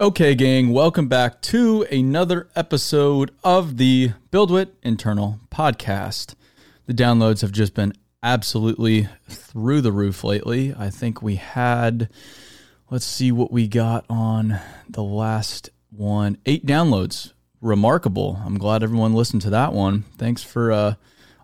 Okay, gang, welcome back to another episode of the BuildWitt Internal Podcast. The downloads have just been absolutely through the roof lately. I think we had, let's see what we got on the last one eight downloads. Remarkable. I'm glad everyone listened to that one. Thanks for uh,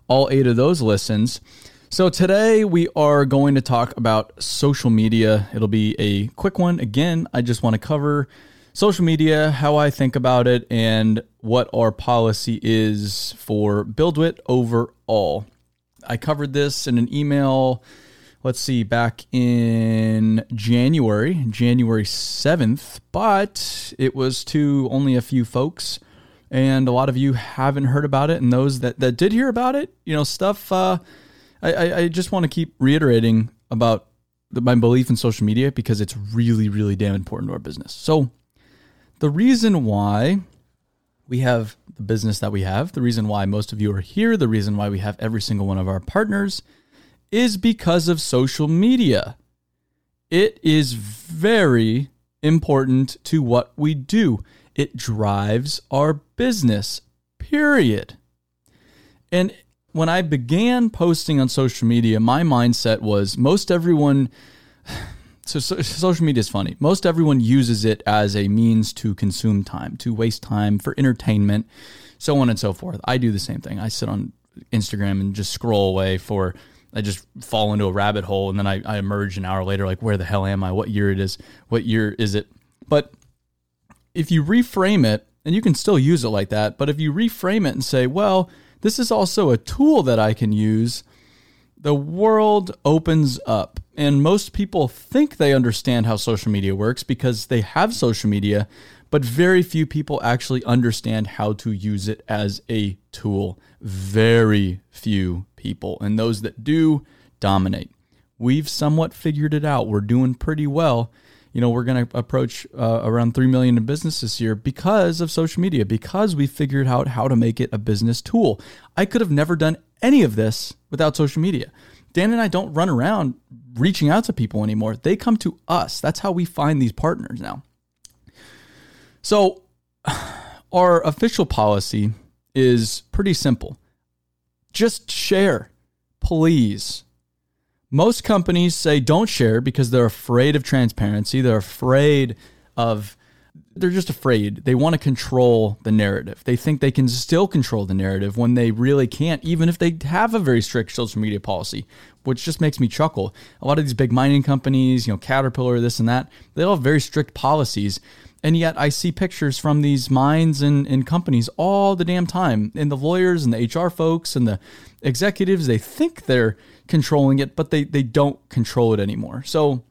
all eight of those listens. So, today we are going to talk about social media. It'll be a quick one. Again, I just want to cover social media, how I think about it, and what our policy is for BuildWitt overall. I covered this in an email, let's see, back in January, January 7th, but it was to only a few folks. And a lot of you haven't heard about it. And those that, that did hear about it, you know, stuff, uh, I, I just want to keep reiterating about my belief in social media because it's really, really damn important to our business. So, the reason why we have the business that we have, the reason why most of you are here, the reason why we have every single one of our partners is because of social media. It is very important to what we do, it drives our business, period. And when I began posting on social media, my mindset was most everyone. So, so, social media is funny. Most everyone uses it as a means to consume time, to waste time for entertainment, so on and so forth. I do the same thing. I sit on Instagram and just scroll away for. I just fall into a rabbit hole and then I, I emerge an hour later, like, where the hell am I? What year it is? What year is it? But if you reframe it, and you can still use it like that, but if you reframe it and say, well, this is also a tool that I can use, the world opens up. And most people think they understand how social media works because they have social media, but very few people actually understand how to use it as a tool. Very few people. And those that do dominate. We've somewhat figured it out. We're doing pretty well you know, we're going to approach uh, around 3 million in business this year because of social media, because we figured out how to make it a business tool. I could have never done any of this without social media. Dan and I don't run around reaching out to people anymore. They come to us. That's how we find these partners now. So, our official policy is pretty simple just share, please. Most companies say don't share because they're afraid of transparency. They're afraid of, they're just afraid. They want to control the narrative. They think they can still control the narrative when they really can't, even if they have a very strict social media policy, which just makes me chuckle. A lot of these big mining companies, you know, Caterpillar, this and that, they all have very strict policies. And yet I see pictures from these mines and, and companies all the damn time. And the lawyers and the HR folks and the executives, they think they're controlling it, but they, they don't control it anymore. So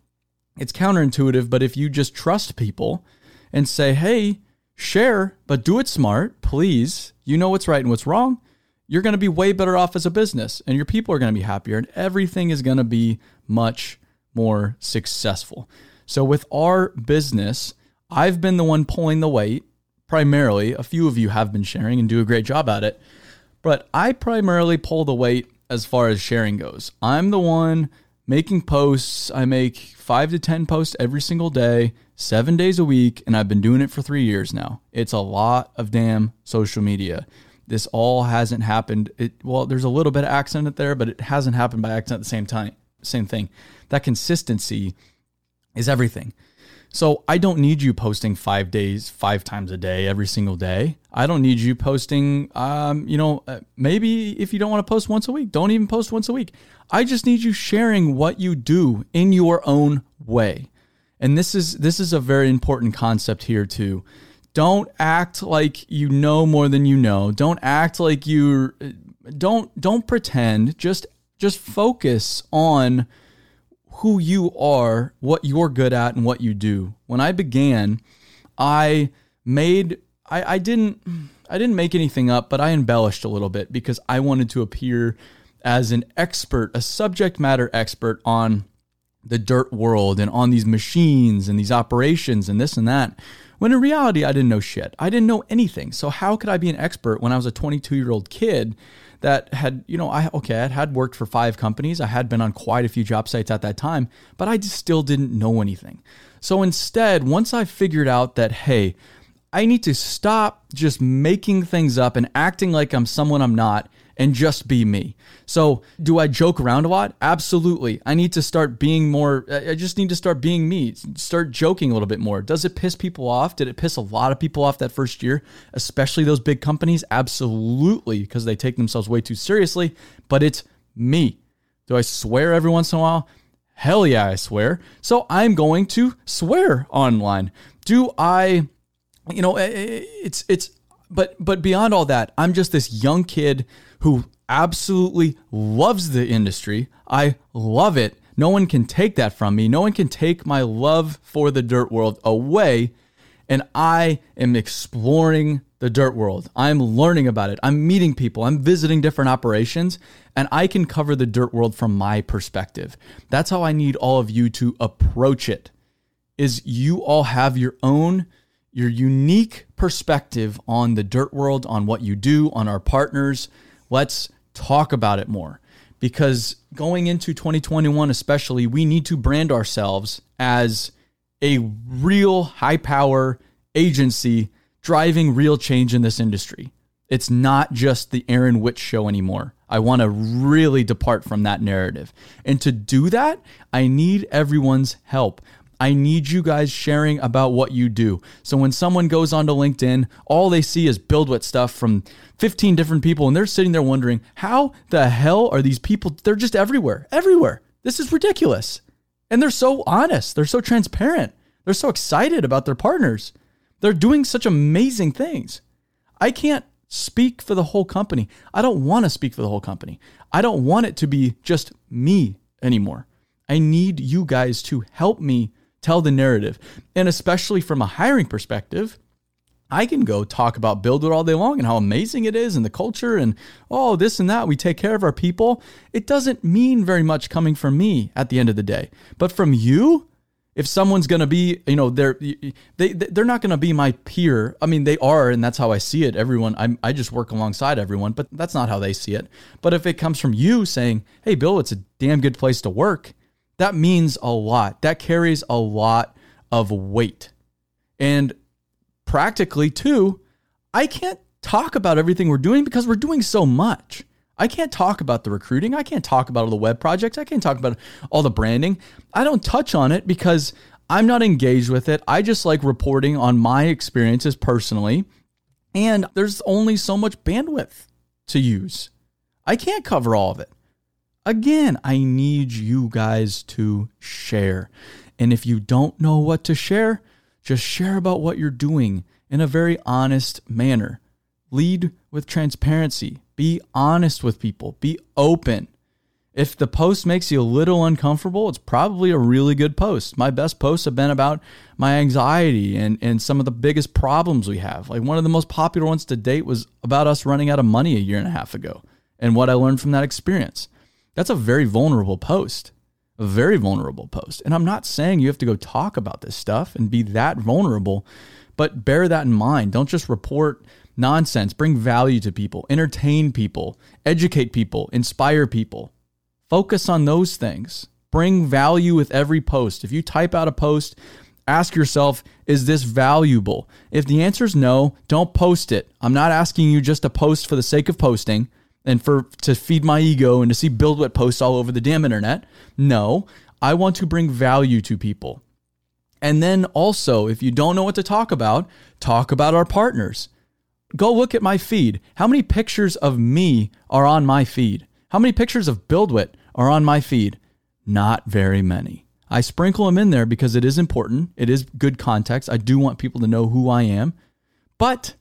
it's counterintuitive, but if you just trust people and say, hey, share, but do it smart, please, you know what's right and what's wrong, you're going to be way better off as a business and your people are going to be happier and everything is going to be much more successful. So with our business, I've been the one pulling the weight primarily. A few of you have been sharing and do a great job at it. But I primarily pull the weight as far as sharing goes. I'm the one making posts. I make five to 10 posts every single day, seven days a week, and I've been doing it for three years now. It's a lot of damn social media. This all hasn't happened. It, well, there's a little bit of accident there, but it hasn't happened by accident at the same time. Same thing. That consistency is everything. So I don't need you posting five days, five times a day, every single day. I don't need you posting, um, you know, uh, maybe if you don't want to post once a week, don't even post once a week. I just need you sharing what you do in your own way. And this is this is a very important concept here too. Don't act like you know more than you know. Don't act like you don't don't pretend. Just just focus on who you are, what you're good at, and what you do. When I began, I made I, I didn't I didn't make anything up, but I embellished a little bit because I wanted to appear as an expert, a subject matter expert on the dirt world and on these machines and these operations and this and that. When in reality, I didn't know shit. I didn't know anything. So how could I be an expert when I was a 22 year old kid that had, you know, I okay, I had worked for five companies. I had been on quite a few job sites at that time, but I still didn't know anything. So instead, once I figured out that, hey, I need to stop just making things up and acting like I'm someone I'm not and just be me. So, do I joke around a lot? Absolutely. I need to start being more, I just need to start being me, start joking a little bit more. Does it piss people off? Did it piss a lot of people off that first year, especially those big companies? Absolutely, because they take themselves way too seriously, but it's me. Do I swear every once in a while? Hell yeah, I swear. So, I'm going to swear online. Do I, you know, eh, eh, it's, it's, but but beyond all that, I'm just this young kid who absolutely loves the industry. I love it. No one can take that from me. No one can take my love for the dirt world away. And I am exploring the dirt world. I'm learning about it. I'm meeting people. I'm visiting different operations, and I can cover the dirt world from my perspective. That's how I need all of you to approach it. Is you all have your own your unique perspective on the dirt world, on what you do, on our partners. Let's talk about it more because going into 2021, especially, we need to brand ourselves as a real high power agency driving real change in this industry. It's not just the Aaron Witt show anymore. I want to really depart from that narrative. And to do that, I need everyone's help. I need you guys sharing about what you do. So when someone goes onto LinkedIn, all they see is BuildWitt stuff from 15 different people, and they're sitting there wondering, how the hell are these people? They're just everywhere, everywhere. This is ridiculous. And they're so honest, they're so transparent, they're so excited about their partners. They're doing such amazing things. I can't speak for the whole company. I don't want to speak for the whole company. I don't want it to be just me anymore. I need you guys to help me tell the narrative. And especially from a hiring perspective, I can go talk about BuildWitt all day long and how amazing it is and the culture and oh, this and that. We take care of our people. It doesn't mean very much coming from me at the end of the day. But from you, if someone's going to be, you know, they're they they're not going to be my peer. I mean, they are, and that's how I see it. Everyone, I I just work alongside everyone, but that's not how they see it. But if it comes from you saying, "Hey, Bill, it's a damn good place to work," that means a lot. That carries a lot of weight. And practically, too, I can't talk about everything we're doing because we're doing so much. I can't talk about the recruiting. I can't talk about all the web projects. I can't talk about all the branding. I don't touch on it because I'm not engaged with it. I just like reporting on my experiences personally. And there's only so much bandwidth to use. I can't cover all of it. Again, I need you guys to share. And if you don't know what to share, just share about what you're doing in a very honest manner. Lead with transparency. Be honest with people. Be open. If the post makes you a little uncomfortable, it's probably a really good post. My best posts have been about my anxiety and, and some of the biggest problems we have. Like one of the most popular ones to date was about us running out of money a year and a half ago and what I learned from that experience. That's a very vulnerable post, a very vulnerable post. And I'm not saying you have to go talk about this stuff and be that vulnerable, but bear that in mind. Don't just report nonsense. Bring value to people, entertain people, educate people, inspire people. Focus on those things. Bring value with every post. If you type out a post, ask yourself, is this valuable? If the answer is no, don't post it. I'm not asking you just to post for the sake of posting and for to feed my ego and to see build BuildWitt posts all over the damn internet. No, I want to bring value to people. And then also, if you don't know what to talk about, talk about our partners. Go look at my feed. How many pictures of me are on my feed? How many pictures of BuildWitt are on my feed? Not very many. I sprinkle them in there because it is important. It is good context. I do want people to know who I am. But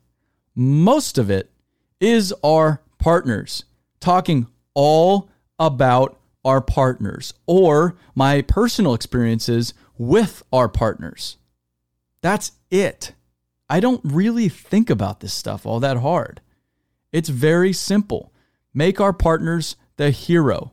most of it is our partners, talking all about our partners or my personal experiences with our partners. That's it. I don't really think about this stuff all that hard. It's very simple. Make our partners the hero.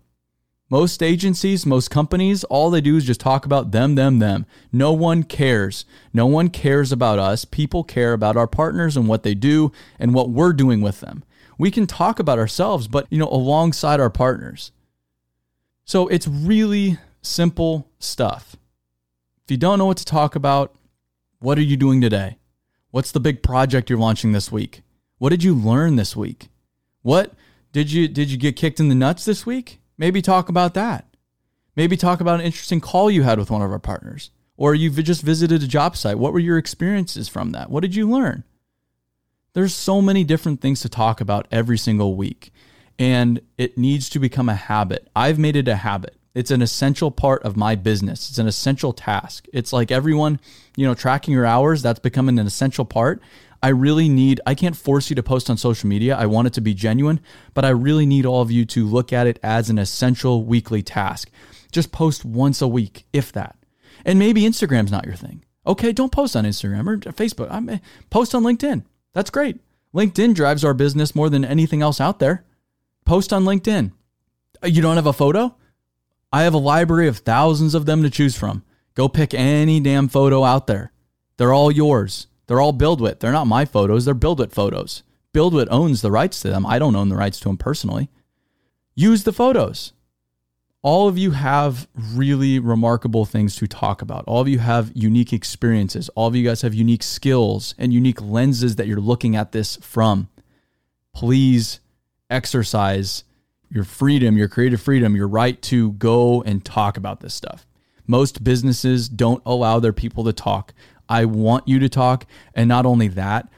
Most agencies, most companies, all they do is just talk about them, them, them. No one cares. No one cares about us. People care about our partners and what they do and what we're doing with them. We can talk about ourselves, but you know, alongside our partners. So it's really simple stuff. If you don't know what to talk about, what are you doing today? What's the big project you're launching this week? What did you learn this week? What did you did you get kicked in the nuts this week? Maybe talk about that. Maybe talk about an interesting call you had with one of our partners. Or you've just visited a job site. What were your experiences from that? What did you learn? There's so many different things to talk about every single week, and it needs to become a habit. I've made it a habit. It's an essential part of my business. It's an essential task. It's like everyone, you know, tracking your hours, that's becoming an essential part. I really need, I can't force you to post on social media. I want it to be genuine, but I really need all of you to look at it as an essential weekly task. Just post once a week, if that. And maybe Instagram's not your thing. Okay, don't post on Instagram or Facebook. I'm, eh, post on LinkedIn. That's great. LinkedIn drives our business more than anything else out there. Post on LinkedIn. Uh, you don't have a photo? I have a library of thousands of them to choose from. Go pick any damn photo out there. They're all yours. They're all BuildWitt. They're not my photos. They're BuildWitt photos. BuildWitt owns the rights to them. I don't own the rights to them personally. Use the photos. All of you have really remarkable things to talk about. All of you have unique experiences. All of you guys have unique skills and unique lenses that you're looking at this from. Please exercise your freedom, your creative freedom, your right to go and talk about this stuff. Most businesses don't allow their people to talk. I want you to talk. And not only that,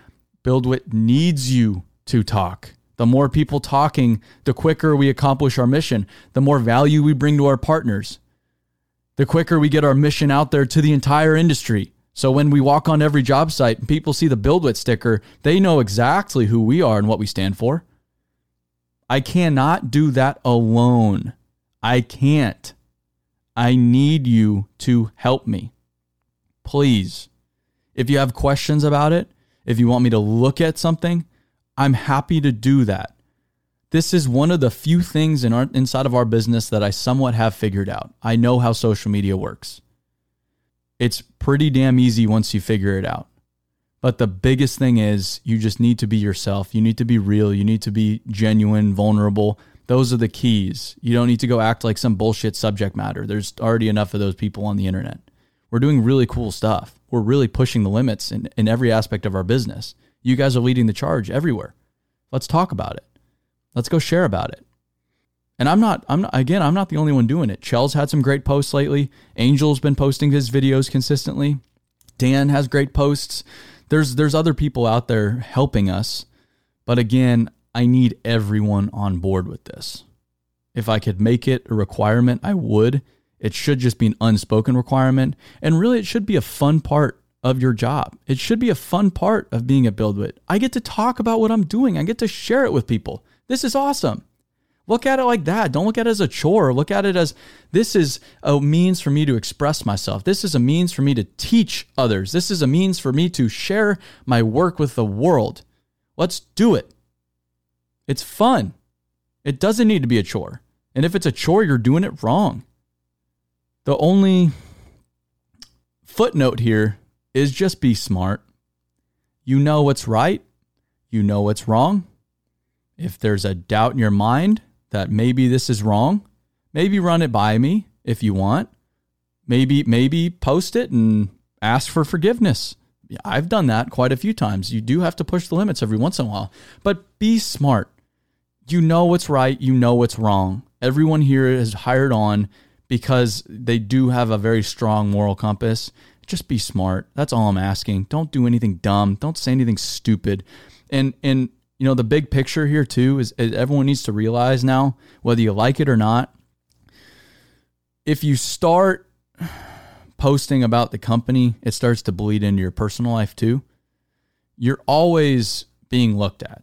BuildWitt needs you to talk. The more people talking, the quicker we accomplish our mission, the more value we bring to our partners, the quicker we get our mission out there to the entire industry. So when we walk on every job site and people see the BuildWitt sticker, they know exactly who we are and what we stand for. I cannot do that alone. I can't. I need you to help me. Please if you have questions about it, if you want me to look at something, I'm happy to do that. This is one of the few things in our, inside of our business that I somewhat have figured out. I know how social media works. It's pretty damn easy once you figure it out. But the biggest thing is you just need to be yourself. You need to be real. You need to be genuine, vulnerable. Those are the keys. You don't need to go act like some bullshit subject matter. There's already enough of those people on the internet. We're doing really cool stuff we're really pushing the limits in, in every aspect of our business. You guys are leading the charge everywhere. Let's talk about it. Let's go share about it. And I'm not, I'm not, again, I'm not the only one doing it. Chell's had some great posts lately. Angel's been posting his videos consistently. Dan has great posts. There's there's other people out there helping us. But again, I need everyone on board with this. If I could make it a requirement, I would. It should just be an unspoken requirement. And really, it should be a fun part of your job. It should be a fun part of being a BuildWitt. I get to talk about what I'm doing, I get to share it with people. This is awesome. Look at it like that. Don't look at it as a chore. Look at it as this is a means for me to express myself. This is a means for me to teach others. This is a means for me to share my work with the world. Let's do it. It's fun. It doesn't need to be a chore. And if it's a chore, you're doing it wrong. The only footnote here is just be smart. You know what's right, you know what's wrong. If there's a doubt in your mind that maybe this is wrong, maybe run it by me if you want. Maybe maybe post it and ask for forgiveness. I've done that quite a few times. You do have to push the limits every once in a while, but be smart. You know what's right, you know what's wrong. Everyone here is hired on because they do have a very strong moral compass. Just be smart. That's all I'm asking. Don't do anything dumb. Don't say anything stupid. And and you know the big picture here too is, is everyone needs to realize now whether you like it or not. If you start posting about the company, it starts to bleed into your personal life too. You're always being looked at.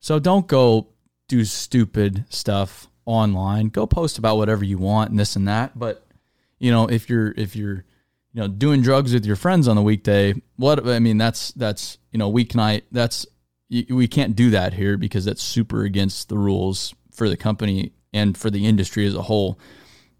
So don't go do stupid stuff online. Go post about whatever you want and this and that. But you know, if you're if you're you know doing drugs with your friends on the weekday, what I mean that's that's you know weeknight. That's we can't do that here because that's super against the rules for the company and for the industry as a whole.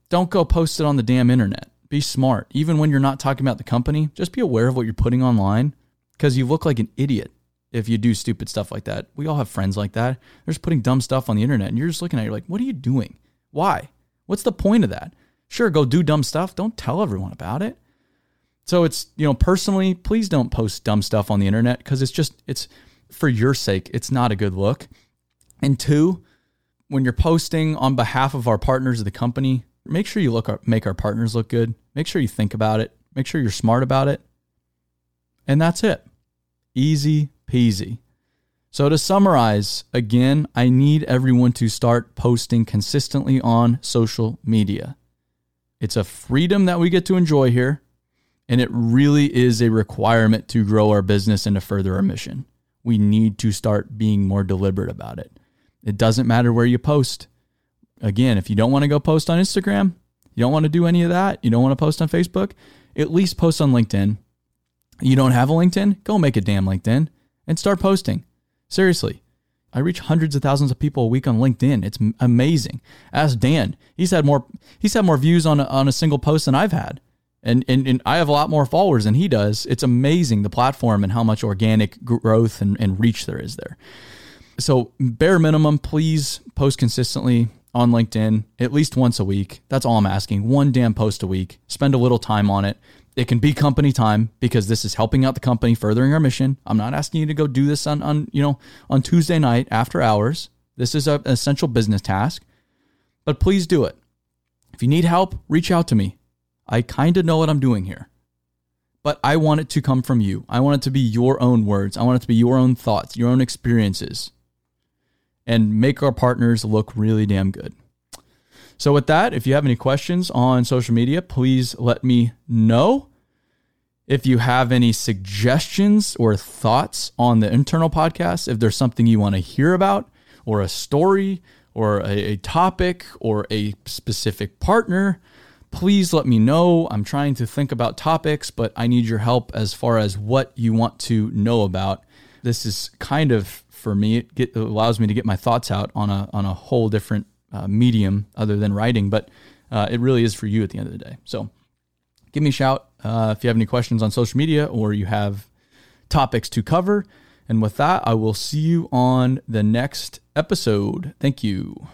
Don't go post it on the damn internet. Be smart. Even when you're not talking about the company, just be aware of what you're putting online because you look like an idiot if you do stupid stuff like that. We all have friends like that. They're just putting dumb stuff on the internet and you're just looking at it, you're like, what are you doing? Why? What's the point of that? Sure, go do dumb stuff. Don't tell everyone about it. So it's, you know, personally, please don't post dumb stuff on the internet because it's just, it's for your sake, it's not a good look. And two, when you're posting on behalf of our partners of the company, make sure you look make our partners look good. Make sure you think about it. Make sure you're smart about it. And that's it. Easy peasy. So to summarize, again, I need everyone to start posting consistently on social media. It's a freedom that we get to enjoy here, and it really is a requirement to grow our business and to further our mission. We need to start being more deliberate about it. It doesn't matter where you post. Again, if you don't want to go post on Instagram, you don't want to do any of that, you don't want to post on Facebook, at least post on LinkedIn. You don't have a LinkedIn? Go make a damn LinkedIn and start posting. Seriously. I reach hundreds of thousands of people a week on LinkedIn. It's amazing. Ask Dan. He's had more he's had more views on a, on a single post than I've had. And, and, and I have a lot more followers than he does. It's amazing the platform and how much organic growth and, and reach there is there. So, bare minimum, please post consistently on LinkedIn at least once a week. That's all I'm asking. One damn post a week. Spend a little time on it. It can be company time because this is helping out the company, furthering our mission. I'm not asking you to go do this on, on you know on Tuesday night after hours. This is an essential business task. But please do it. If you need help, reach out to me. I kind of know what I'm doing here. But I want it to come from you. I want it to be your own words. I want it to be your own thoughts, your own experiences and make our partners look really damn good. So, with that, if you have any questions on social media, please let me know. If you have any suggestions or thoughts on the internal podcast, if there's something you want to hear about, or a story, or a, a topic, or a specific partner, please let me know. I'm trying to think about topics, but I need your help as far as what you want to know about. This is kind of for me. It, get, allows me to get my thoughts out on a on a whole different uh, medium other than writing, but uh, it really is for you at the end of the day. So give me a shout uh, if you have any questions on social media or you have topics to cover. And with that, I will see you on the next episode. Thank you.